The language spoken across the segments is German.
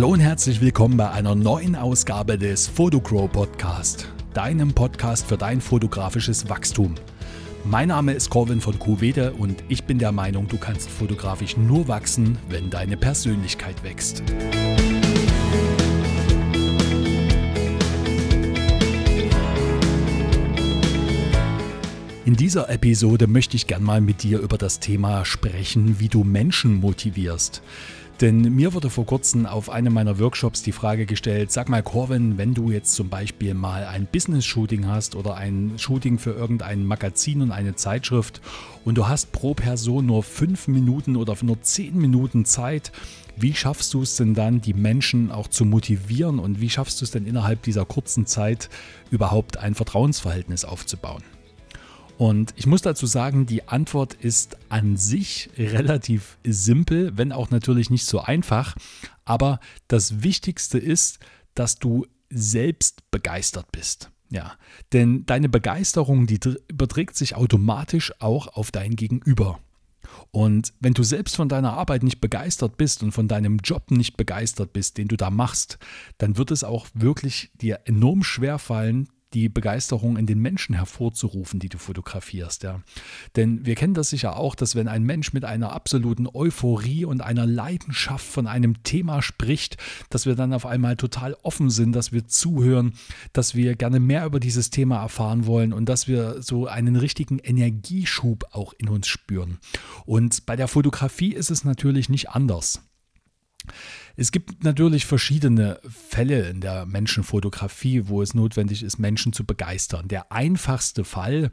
Hallo und herzlich willkommen bei einer neuen Ausgabe des Photocrow Podcast, deinem Podcast für dein fotografisches Wachstum. Mein Name ist Corwin von Kuwede und ich bin der Meinung, du kannst fotografisch nur wachsen, wenn deine Persönlichkeit wächst. In dieser Episode möchte ich gern mal mit dir über das Thema sprechen, wie du Menschen motivierst. Denn mir wurde vor kurzem auf einem meiner Workshops die Frage gestellt, sag mal Corwin, wenn du jetzt zum Beispiel mal ein Business-Shooting hast oder ein Shooting für irgendein Magazin und eine Zeitschrift und du hast pro Person nur fünf Minuten oder nur zehn Minuten Zeit, wie schaffst du es denn dann, die Menschen auch zu motivieren und wie schaffst du es denn innerhalb dieser kurzen Zeit überhaupt ein Vertrauensverhältnis aufzubauen? Und ich muss dazu sagen, die Antwort ist an sich relativ simpel, wenn auch natürlich nicht so einfach. Aber das Wichtigste ist, dass du selbst begeistert bist. Ja, denn deine Begeisterung, die überträgt sich automatisch auch auf dein Gegenüber. Und wenn du selbst von deiner Arbeit nicht begeistert bist und von deinem Job nicht begeistert bist, den du da machst, dann wird es auch wirklich dir enorm schwer fallen, die Begeisterung in den Menschen hervorzurufen, die du fotografierst. Ja. Denn wir kennen das sicher auch, dass wenn ein Mensch mit einer absoluten Euphorie und einer Leidenschaft von einem Thema spricht, dass wir dann auf einmal total offen sind, dass wir zuhören, dass wir gerne mehr über dieses Thema erfahren wollen und dass wir so einen richtigen Energieschub auch in uns spüren. Und bei der Fotografie ist es natürlich nicht anders. Es gibt natürlich verschiedene Fälle in der Menschenfotografie, wo es notwendig ist, Menschen zu begeistern. Der einfachste Fall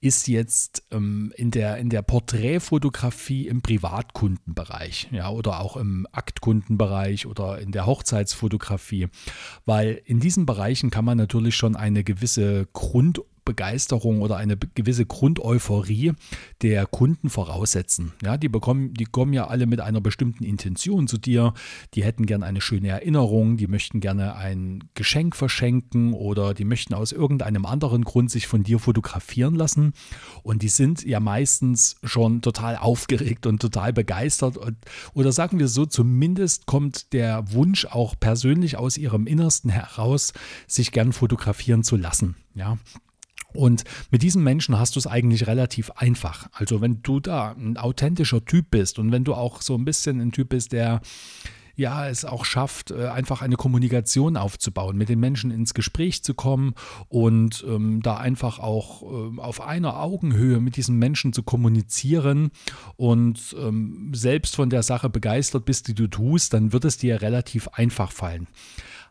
ist jetzt ähm, in, der, in der Porträtfotografie im Privatkundenbereich ja, oder auch im Aktkundenbereich oder in der Hochzeitsfotografie, weil in diesen Bereichen kann man natürlich schon eine gewisse Grund Begeisterung oder eine gewisse Grundeuphorie der Kunden voraussetzen. Ja, die bekommen, die kommen ja alle mit einer bestimmten Intention zu dir. Die hätten gerne eine schöne Erinnerung, die möchten gerne ein Geschenk verschenken oder die möchten aus irgendeinem anderen Grund sich von dir fotografieren lassen. Und die sind ja meistens schon total aufgeregt und total begeistert. Oder sagen wir so, zumindest kommt der Wunsch auch persönlich aus ihrem Innersten heraus, sich gern fotografieren zu lassen. Ja, und mit diesen Menschen hast du es eigentlich relativ einfach. Also wenn du da ein authentischer Typ bist und wenn du auch so ein bisschen ein Typ bist, der ja, es auch schafft, äh, einfach eine Kommunikation aufzubauen, mit den Menschen ins Gespräch zu kommen und ähm, da einfach auch äh, auf einer Augenhöhe mit diesen Menschen zu kommunizieren und ähm, selbst von der Sache begeistert bist, die du tust, dann wird es dir relativ einfach fallen.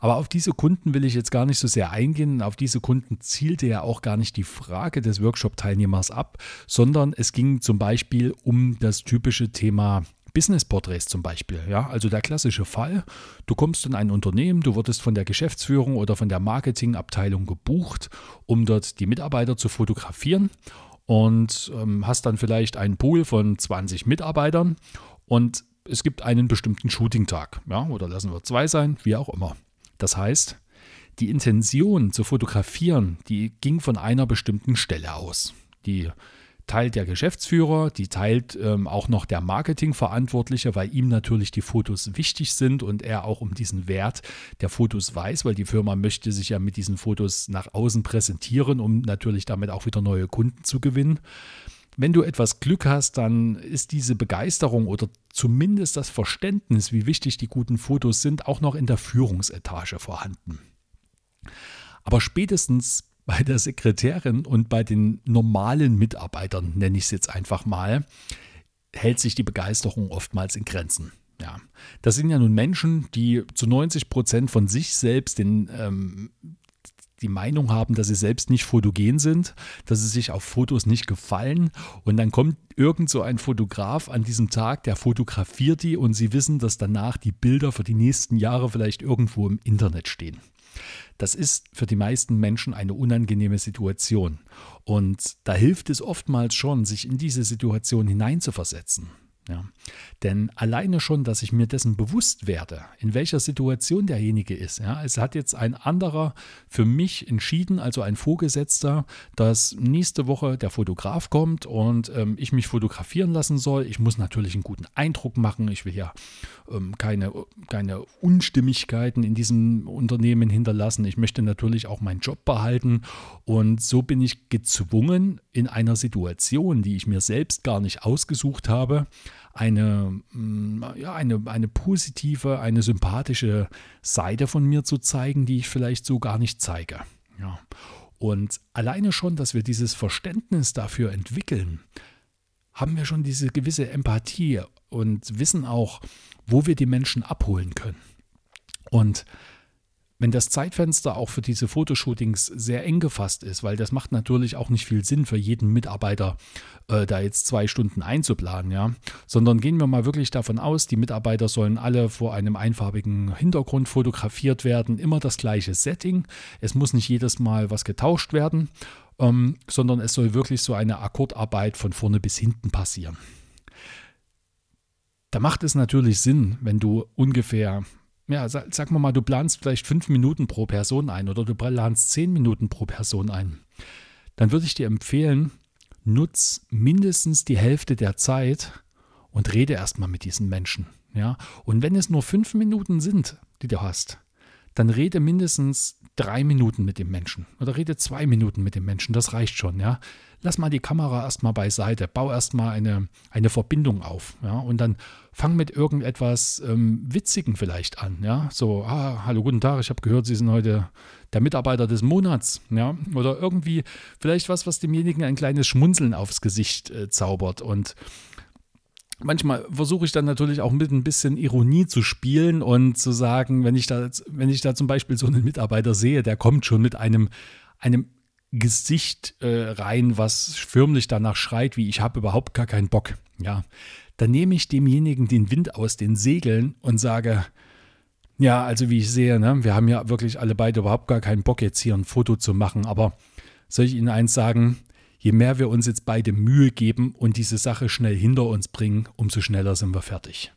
Aber auf diese Kunden will ich jetzt gar nicht so sehr eingehen. Auf diese Kunden zielte ja auch gar nicht die Frage des Workshop-Teilnehmers ab, sondern es ging zum Beispiel um das typische Thema Business-Porträts zum Beispiel. Ja, also der klassische Fall: Du kommst in ein Unternehmen, du wurdest von der Geschäftsführung oder von der Marketingabteilung gebucht, um dort die Mitarbeiter zu fotografieren und ähm, hast dann vielleicht einen Pool von 20 Mitarbeitern und es gibt einen bestimmten Shooting-Tag. Ja, oder lassen wir zwei sein, wie auch immer. Das heißt, die Intention zu fotografieren, die ging von einer bestimmten Stelle aus. Die teilt der Geschäftsführer, die teilt ähm, auch noch der Marketingverantwortliche, weil ihm natürlich die Fotos wichtig sind und er auch um diesen Wert der Fotos weiß, weil die Firma möchte sich ja mit diesen Fotos nach außen präsentieren, um natürlich damit auch wieder neue Kunden zu gewinnen. Wenn du etwas Glück hast, dann ist diese Begeisterung oder zumindest das Verständnis, wie wichtig die guten Fotos sind, auch noch in der Führungsetage vorhanden. Aber spätestens bei der Sekretärin und bei den normalen Mitarbeitern, nenne ich es jetzt einfach mal, hält sich die Begeisterung oftmals in Grenzen. Ja, das sind ja nun Menschen, die zu 90 Prozent von sich selbst den ähm, die Meinung haben, dass sie selbst nicht fotogen sind, dass sie sich auf Fotos nicht gefallen und dann kommt irgend so ein Fotograf an diesem Tag, der fotografiert die und sie wissen, dass danach die Bilder für die nächsten Jahre vielleicht irgendwo im Internet stehen. Das ist für die meisten Menschen eine unangenehme Situation. Und da hilft es oftmals schon, sich in diese Situation hineinzuversetzen. Ja. Denn alleine schon, dass ich mir dessen bewusst werde, in welcher Situation derjenige ist. Ja. Es hat jetzt ein anderer für mich entschieden, also ein Vorgesetzter, dass nächste Woche der Fotograf kommt und ähm, ich mich fotografieren lassen soll. Ich muss natürlich einen guten Eindruck machen. Ich will ja ähm, keine, keine Unstimmigkeiten in diesem Unternehmen hinterlassen. Ich möchte natürlich auch meinen Job behalten. Und so bin ich gezwungen, in einer Situation, die ich mir selbst gar nicht ausgesucht habe, eine, mm, ja, eine, eine positive, eine sympathische Seite von mir zu zeigen, die ich vielleicht so gar nicht zeige. Ja. Und alleine schon, dass wir dieses Verständnis dafür entwickeln, haben wir schon diese gewisse Empathie und wissen auch, wo wir die Menschen abholen können. Und wenn das Zeitfenster auch für diese Fotoshootings sehr eng gefasst ist, weil das macht natürlich auch nicht viel Sinn für jeden Mitarbeiter, äh, da jetzt zwei Stunden einzuplanen, ja, sondern gehen wir mal wirklich davon aus, die Mitarbeiter sollen alle vor einem einfarbigen Hintergrund fotografiert werden, immer das gleiche Setting, es muss nicht jedes Mal was getauscht werden, ähm, sondern es soll wirklich so eine Akkordarbeit von vorne bis hinten passieren. Da macht es natürlich Sinn, wenn du ungefähr ja, sag, sag mal du planst vielleicht fünf Minuten pro Person ein oder du planst zehn Minuten pro Person ein, dann würde ich dir empfehlen, nutz mindestens die Hälfte der Zeit und rede erstmal mit diesen Menschen. Ja? Und wenn es nur fünf Minuten sind, die du hast, dann rede mindestens drei Minuten mit dem Menschen oder rede zwei Minuten mit dem Menschen. Das reicht schon, ja. Lass mal die Kamera erstmal beiseite, bau erstmal eine, eine Verbindung auf, ja, und dann fang mit irgendetwas ähm, Witzigen vielleicht an, ja. So, ah, hallo, guten Tag, ich habe gehört, Sie sind heute der Mitarbeiter des Monats, ja. Oder irgendwie vielleicht was, was demjenigen ein kleines Schmunzeln aufs Gesicht äh, zaubert und manchmal versuche ich dann natürlich auch mit ein bisschen Ironie zu spielen und zu sagen, wenn ich da, wenn ich da zum Beispiel so einen Mitarbeiter sehe, der kommt schon mit einem, einem Gesicht äh, rein, was förmlich danach schreit, wie ich habe überhaupt gar keinen Bock. Ja, dann nehme ich demjenigen den Wind aus den Segeln und sage, ja, also wie ich sehe, ne, wir haben ja wirklich alle beide überhaupt gar keinen Bock jetzt hier ein Foto zu machen, aber soll ich Ihnen eins sagen, je mehr wir uns jetzt beide Mühe geben und diese Sache schnell hinter uns bringen, umso schneller sind wir fertig.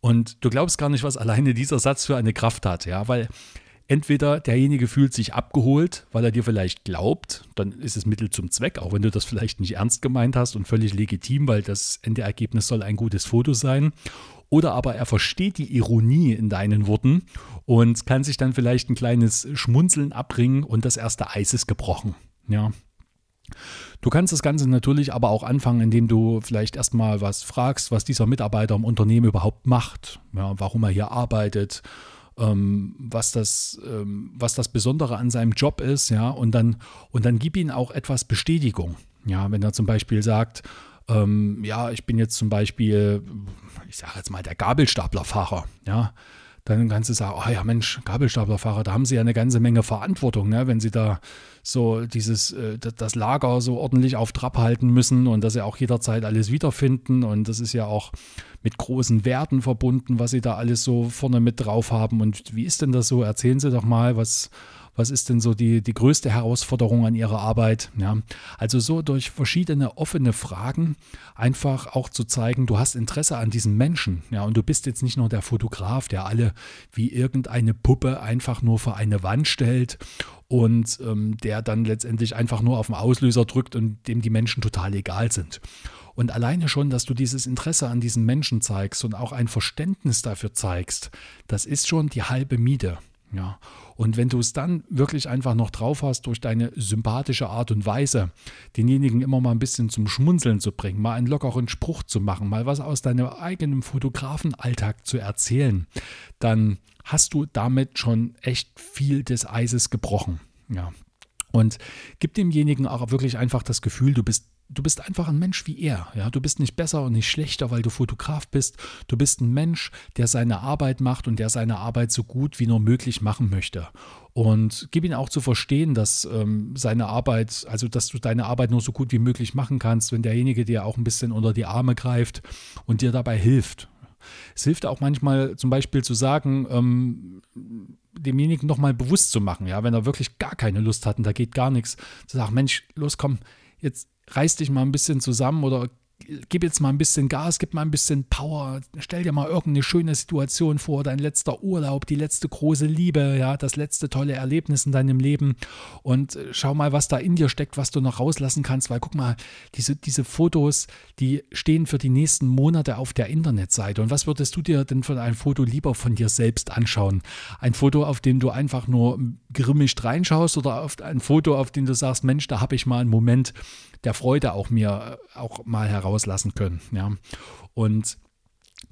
Und du glaubst gar nicht, was alleine dieser Satz für eine Kraft hat, ja, weil entweder derjenige fühlt sich abgeholt, weil er dir vielleicht glaubt, dann ist es Mittel zum Zweck, auch wenn du das vielleicht nicht ernst gemeint hast und völlig legitim, weil das Endergebnis soll ein gutes Foto sein. Oder aber er versteht die Ironie in deinen Worten und kann sich dann vielleicht ein kleines Schmunzeln abbringen und das erste Eis ist gebrochen. Ja, Du kannst das Ganze natürlich aber auch anfangen, indem du vielleicht erstmal was fragst, was dieser Mitarbeiter im Unternehmen überhaupt macht, ja, warum er hier arbeitet, ähm, was, das, ähm, was das Besondere an seinem Job ist, ja, und dann, und dann gib ihm auch etwas Bestätigung. Ja, wenn er zum Beispiel sagt, ähm, ja, ich bin jetzt zum Beispiel, ich sage jetzt mal, der Gabelstaplerfahrer, ja, dann kannst du sagen, oh ja Mensch, Gabelstaplerfahrer, da haben sie ja eine ganze Menge Verantwortung, ne? wenn sie da so dieses, äh, das Lager so ordentlich auf Trab halten müssen und dass sie auch jederzeit alles wiederfinden und das ist ja auch mit großen Werten verbunden, was sie da alles so vorne mit drauf haben und wie ist denn das so? Erzählen Sie doch mal, was, was ist denn so die, die größte Herausforderung an Ihrer Arbeit? Ja, also so durch verschiedene offene Fragen einfach auch zu zeigen, du hast Interesse an diesen Menschen. Ja, und du bist jetzt nicht nur der Fotograf, der alle wie irgendeine Puppe einfach nur vor eine Wand stellt und ähm, der dann letztendlich einfach nur auf den Auslöser drückt und dem die Menschen total egal sind. Und alleine schon, dass du dieses Interesse an diesen Menschen zeigst und auch ein Verständnis dafür zeigst, das ist schon die halbe Miete. Ja, und wenn du es dann wirklich einfach noch drauf hast, durch deine sympathische Art und Weise, denjenigen immer mal ein bisschen zum Schmunzeln zu bringen, mal einen lockeren Spruch zu machen, mal was aus deinem eigenen Fotografenalltag zu erzählen, dann hast du damit schon echt viel des Eises gebrochen. Ja. Und gib demjenigen auch wirklich einfach das Gefühl, du bist du bist einfach ein Mensch wie er. Ja? Du bist nicht besser und nicht schlechter, weil du Fotograf bist. Du bist ein Mensch, der seine Arbeit macht und der seine Arbeit so gut wie nur möglich machen möchte. Und gib ihm auch zu verstehen, dass ähm, seine Arbeit, also dass du deine Arbeit nur so gut wie möglich machen kannst, wenn derjenige dir auch ein bisschen unter die Arme greift und dir dabei hilft. Es hilft auch manchmal zum Beispiel zu sagen, ähm, demjenigen nochmal bewusst zu machen, ja, wenn er wirklich gar keine Lust hat und da geht gar nichts, zu sagen, Mensch, los komm, jetzt reiß dich mal ein bisschen zusammen oder gib jetzt mal ein bisschen Gas, gib mal ein bisschen Power, stell dir mal irgendeine schöne Situation vor, dein letzter Urlaub, die letzte große Liebe, ja, das letzte tolle Erlebnis in deinem Leben. Und äh, schau mal, was da in dir steckt, was du noch rauslassen kannst, weil guck mal, diese, diese Fotos, die stehen für die nächsten Monate auf der Internetseite. Und was würdest du dir denn von einem Foto lieber von dir selbst anschauen? Ein Foto, auf dem du einfach nur grimmig reinschaust oder auf ein Foto, auf dem du sagst, Mensch, da habe ich mal einen Moment, der Freude auch mir äh, auch mal herauslassen können. Ja. Und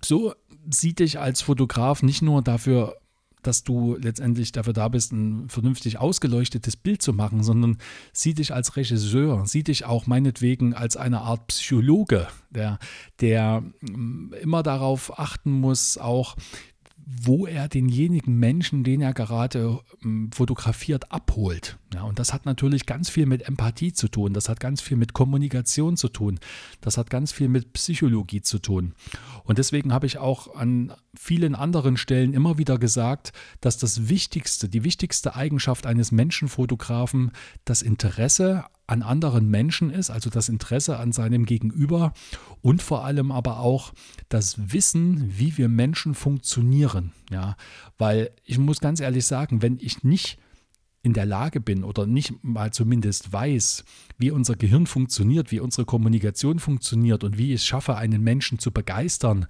so sieht dich als Fotograf nicht nur dafür, dass du letztendlich dafür da bist, ein vernünftig ausgeleuchtetes Bild zu machen, sondern sieh dich als Regisseur, sieh dich auch meinetwegen als eine Art Psychologe, der, der mm, immer darauf achten muss, auch wo er denjenigen Menschen, den er gerade ähm, fotografiert, abholt. Ja, und das hat natürlich ganz viel mit Empathie zu tun, das hat ganz viel mit Kommunikation zu tun, das hat ganz viel mit Psychologie zu tun. Und deswegen habe ich auch an vielen anderen Stellen immer wieder gesagt, dass das Wichtigste, die wichtigste Eigenschaft eines Menschenfotografen das Interesse an anderen Menschen ist, also das Interesse an seinem Gegenüber und vor allem aber auch das Wissen, wie wir Menschen funktionieren. Ja, weil ich muss ganz ehrlich sagen, wenn ich nicht in der Lage bin oder nicht mal zumindest weiß, wie unser Gehirn funktioniert, wie unsere Kommunikation funktioniert und wie ich es schaffe, einen Menschen zu begeistern,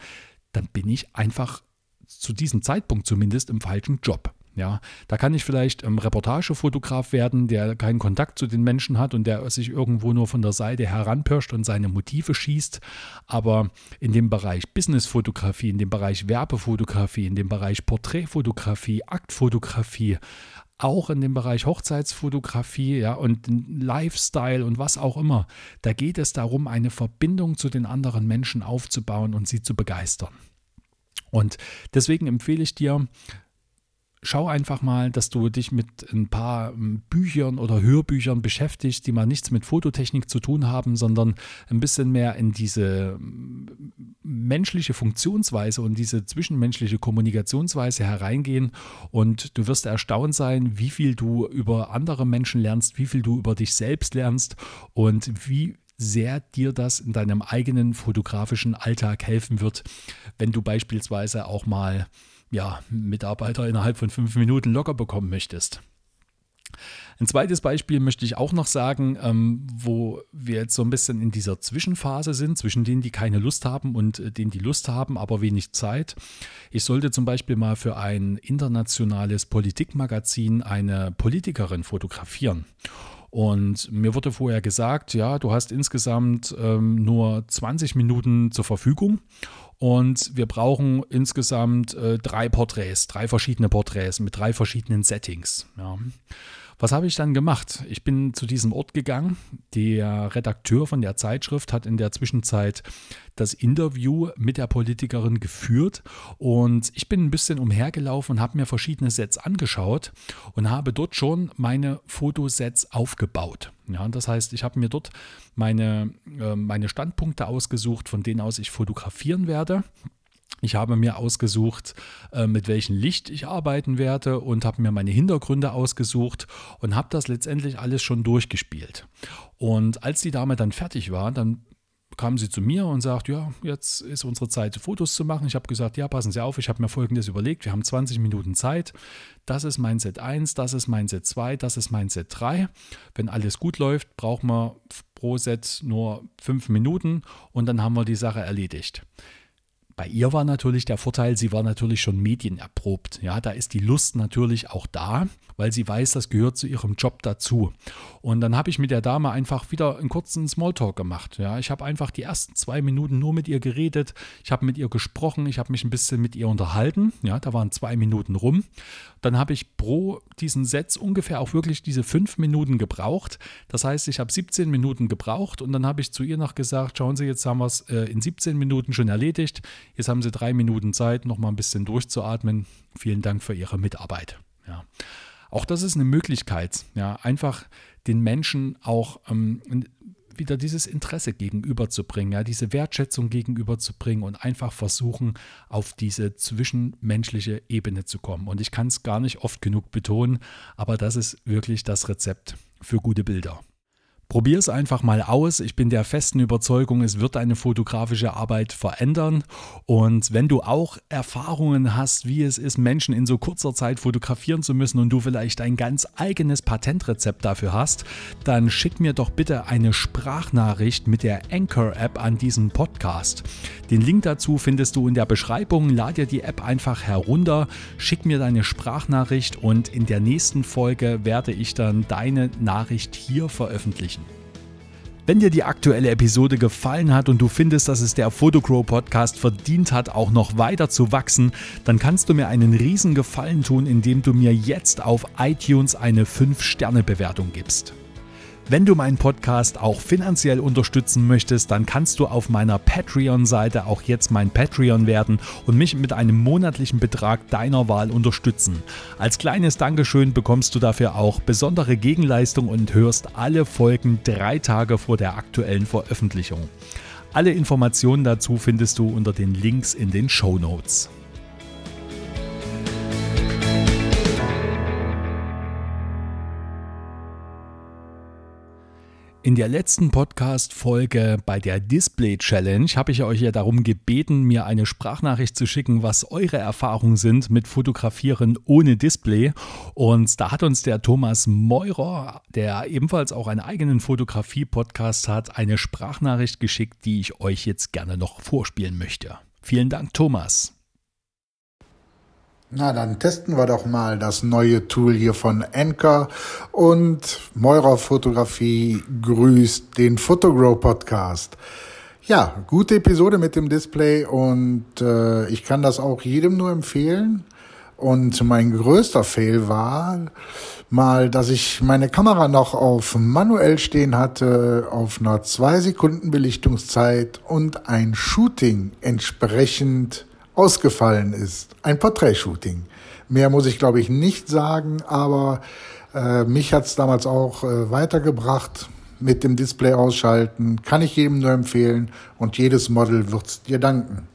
dann bin ich einfach zu diesem Zeitpunkt zumindest im falschen Job. Ja, da kann ich vielleicht ähm, Reportagefotograf werden, der keinen Kontakt zu den Menschen hat und der sich irgendwo nur von der Seite heranpirscht und seine Motive schießt. Aber in dem Bereich Businessfotografie, in dem Bereich Werbefotografie, in dem Bereich Porträtfotografie, Aktfotografie, auch in dem Bereich Hochzeitsfotografie, ja, und Lifestyle und was auch immer, da geht es darum, eine Verbindung zu den anderen Menschen aufzubauen und sie zu begeistern. Und deswegen empfehle ich dir, schau einfach mal, dass du dich mit ein paar ähm, Büchern oder Hörbüchern beschäftigst, die mal nichts mit Fototechnik zu tun haben, sondern ein bisschen mehr in diese ähm, menschliche Funktionsweise und diese zwischenmenschliche Kommunikationsweise hereingehen. Und du wirst erstaunt sein, wie viel du über andere Menschen lernst, wie viel du über dich selbst lernst und wie sehr dir das in deinem eigenen fotografischen Alltag helfen wird, wenn du beispielsweise auch mal ja, Mitarbeiter innerhalb von fünf Minuten locker bekommen möchtest. Ein zweites Beispiel möchte ich auch noch sagen, ähm, wo wir jetzt so ein bisschen in dieser Zwischenphase sind, zwischen denen, die keine Lust haben und äh, denen, die Lust haben, aber wenig Zeit. Ich sollte zum Beispiel mal für ein internationales Politikmagazin eine Politikerin fotografieren. Und mir wurde vorher gesagt, ja, du hast insgesamt ähm, nur 20 Minuten zur Verfügung und wir brauchen insgesamt äh, drei Porträts, drei verschiedene Porträts mit drei verschiedenen Settings. Ja. Was habe ich dann gemacht? Ich bin zu diesem Ort gegangen. Der Redakteur von der Zeitschrift hat in der Zwischenzeit das Interview mit der Politikerin geführt und ich bin ein bisschen umhergelaufen und habe mir verschiedene Sets angeschaut und habe dort schon meine Fotosets aufgebaut. Ja, das heißt, ich habe mir dort meine, äh, meine Standpunkte ausgesucht, von denen aus ich fotografieren werde. Ich habe mir ausgesucht, äh, mit welchem Licht ich arbeiten werde und habe mir meine Hintergründe ausgesucht und habe das letztendlich alles schon durchgespielt. Und als die Dame dann fertig war, dann kam sie zu mir und sagt, ja, jetzt ist unsere Zeit, Fotos zu machen. Ich habe gesagt, ja, passen Sie auf, ich habe mir Folgendes überlegt. Wir haben 20 Minuten Zeit. Das ist mein Set 1, das ist mein Set 2, das ist mein Set 3. Wenn alles gut läuft, brauchen wir pro Set nur 5 Minuten und dann haben wir die Sache erledigt. Bei ihr war natürlich der Vorteil, sie war natürlich schon medienerprobt. Ja, da ist die Lust natürlich auch da, weil sie weiß, das gehört zu ihrem Job dazu. Und dann habe ich mit der Dame einfach wieder einen kurzen Smalltalk gemacht. Ja, ich habe einfach die ersten zwei Minuten nur mit ihr geredet. Ich habe mit ihr gesprochen, ich habe mich ein bisschen mit ihr unterhalten. Ja, da waren zwei Minuten rum. Dann habe ich pro diesen Satz ungefähr auch wirklich diese fünf Minuten gebraucht. Das heißt, ich habe 17 Minuten gebraucht und dann habe ich zu ihr noch gesagt, schauen Sie, jetzt haben wir es äh, in 17 Minuten schon erledigt. Jetzt haben Sie drei Minuten Zeit, noch mal ein bisschen durchzuatmen. Vielen Dank für Ihre Mitarbeit. Ja. Auch das ist eine Möglichkeit, ja, einfach den Menschen auch ähm, wieder dieses Interesse gegenüberzubringen, ja, diese Wertschätzung gegenüberzubringen und einfach versuchen, auf diese zwischenmenschliche Ebene zu kommen. Und ich kann es gar nicht oft genug betonen, aber das ist wirklich das Rezept für gute Bilder. Probier es einfach mal aus. Ich bin der festen Überzeugung, es wird deine fotografische Arbeit verändern. Und wenn du auch Erfahrungen hast, wie es ist, Menschen in so kurzer Zeit fotografieren zu müssen und du vielleicht ein ganz eigenes Patentrezept dafür hast, dann schick mir doch bitte eine Sprachnachricht mit der Anchor-App an diesem Podcast. Den Link dazu findest du in der Beschreibung. Lad dir die App einfach herunter, schick mir deine Sprachnachricht und in der nächsten Folge werde ich dann deine Nachricht hier veröffentlichen. Wenn dir die aktuelle Episode gefallen hat und du findest, dass es der Photocrow Podcast verdient hat, auch noch weiter zu wachsen, dann kannst du mir einen riesen Gefallen tun, indem du mir jetzt auf iTunes eine 5-Sterne-Bewertung gibst. Wenn du meinen Podcast auch finanziell unterstützen möchtest, dann kannst du auf meiner Patreon-Seite auch jetzt mein Patreon werden und mich mit einem monatlichen Betrag deiner Wahl unterstützen. Als kleines Dankeschön bekommst du dafür auch besondere Gegenleistung und hörst alle Folgen drei Tage vor der aktuellen Veröffentlichung. Alle Informationen dazu findest du unter den Links in den Show Notes. In der letzten Podcast-Folge bei der Display Challenge habe ich euch ja darum gebeten, mir eine Sprachnachricht zu schicken, was eure Erfahrungen sind mit Fotografieren ohne Display. Und da hat uns der Thomas Meurer, der ebenfalls auch einen eigenen Fotografie-Podcast hat, eine Sprachnachricht geschickt, die ich euch jetzt gerne noch vorspielen möchte. Vielen Dank, Thomas. Na, dann testen wir doch mal das neue Tool hier von Anchor und Meurer Fotografie grüßt den Fotogrow Podcast. Ja, gute Episode mit dem Display und äh, ich kann das auch jedem nur empfehlen. Und mein größter Fail war mal, dass ich meine Kamera noch auf manuell stehen hatte, auf einer zwei Sekunden Belichtungszeit und ein Shooting entsprechend ausgefallen ist. Ein Porträtshooting. Mehr muss ich, glaube ich, nicht sagen, aber äh, mich hat's damals auch äh, weitergebracht mit dem Display ausschalten. Kann ich jedem nur empfehlen und jedes Model wird's dir danken.